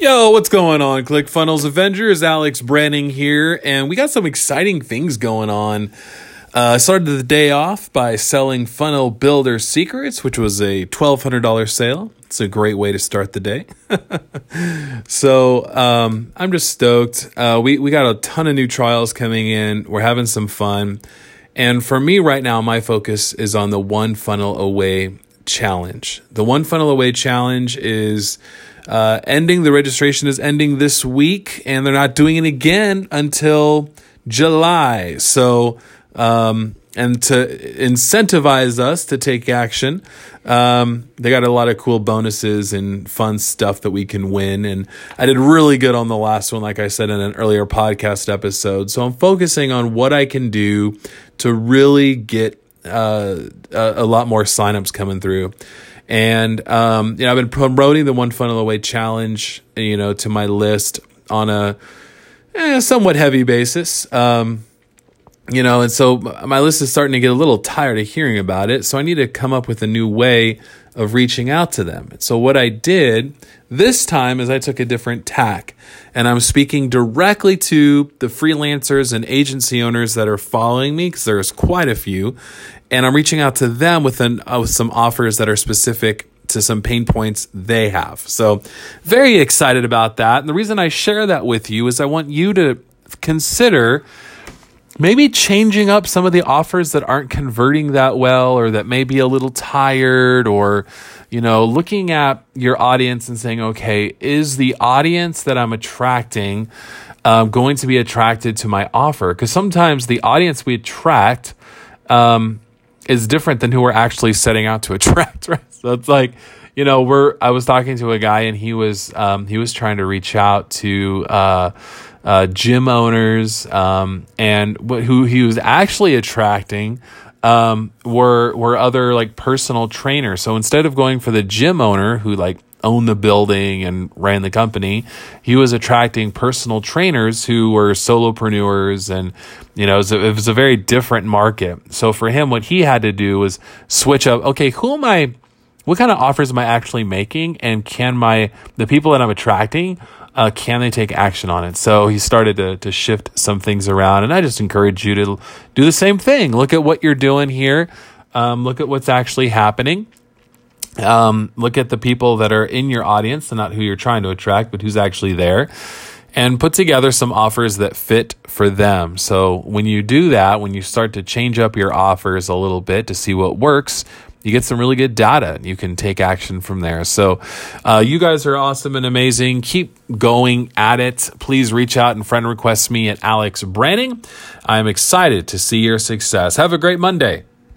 Yo, what's going on, ClickFunnels Avengers? Alex Branning here, and we got some exciting things going on. Uh, I started the day off by selling Funnel Builder Secrets, which was a $1,200 sale. It's a great way to start the day. so um, I'm just stoked. Uh, we, we got a ton of new trials coming in. We're having some fun. And for me right now, my focus is on the One Funnel Away Challenge. The One Funnel Away Challenge is uh, ending. The registration is ending this week, and they're not doing it again until July. So, um, and to incentivize us to take action, um, they got a lot of cool bonuses and fun stuff that we can win. And I did really good on the last one, like I said in an earlier podcast episode. So I'm focusing on what I can do to really get uh, a, a lot more signups coming through. And um, you know, I've been promoting the One Funnel Away Challenge, you know, to my list on a eh, somewhat heavy basis. Um, you know, and so my list is starting to get a little tired of hearing about it. So I need to come up with a new way of reaching out to them. So what I did this time is I took a different tack and I'm speaking directly to the freelancers and agency owners that are following me because there's quite a few and I'm reaching out to them with, an, uh, with some offers that are specific to some pain points they have. So, very excited about that. And the reason I share that with you is I want you to consider maybe changing up some of the offers that aren't converting that well or that may be a little tired or you know looking at your audience and saying okay is the audience that i'm attracting um, going to be attracted to my offer because sometimes the audience we attract um, is different than who we're actually setting out to attract, right? So it's like, you know, we're I was talking to a guy and he was um, he was trying to reach out to uh, uh, gym owners um, and who he was actually attracting um, were were other like personal trainers. So instead of going for the gym owner who like owned the building and ran the company. He was attracting personal trainers who were solopreneurs, and you know, it was, a, it was a very different market. So for him, what he had to do was switch up. Okay, who am I? What kind of offers am I actually making, and can my the people that I'm attracting? Uh, can they take action on it? So he started to, to shift some things around. And I just encourage you to do the same thing. Look at what you're doing here. Um, look at what's actually happening um, look at the people that are in your audience and not who you're trying to attract, but who's actually there. And put together some offers that fit for them. So when you do that, when you start to change up your offers a little bit to see what works, you get some really good data and you can take action from there. So, uh, you guys are awesome and amazing. Keep going at it. Please reach out and friend request me at Alex Branning. I'm excited to see your success. Have a great Monday.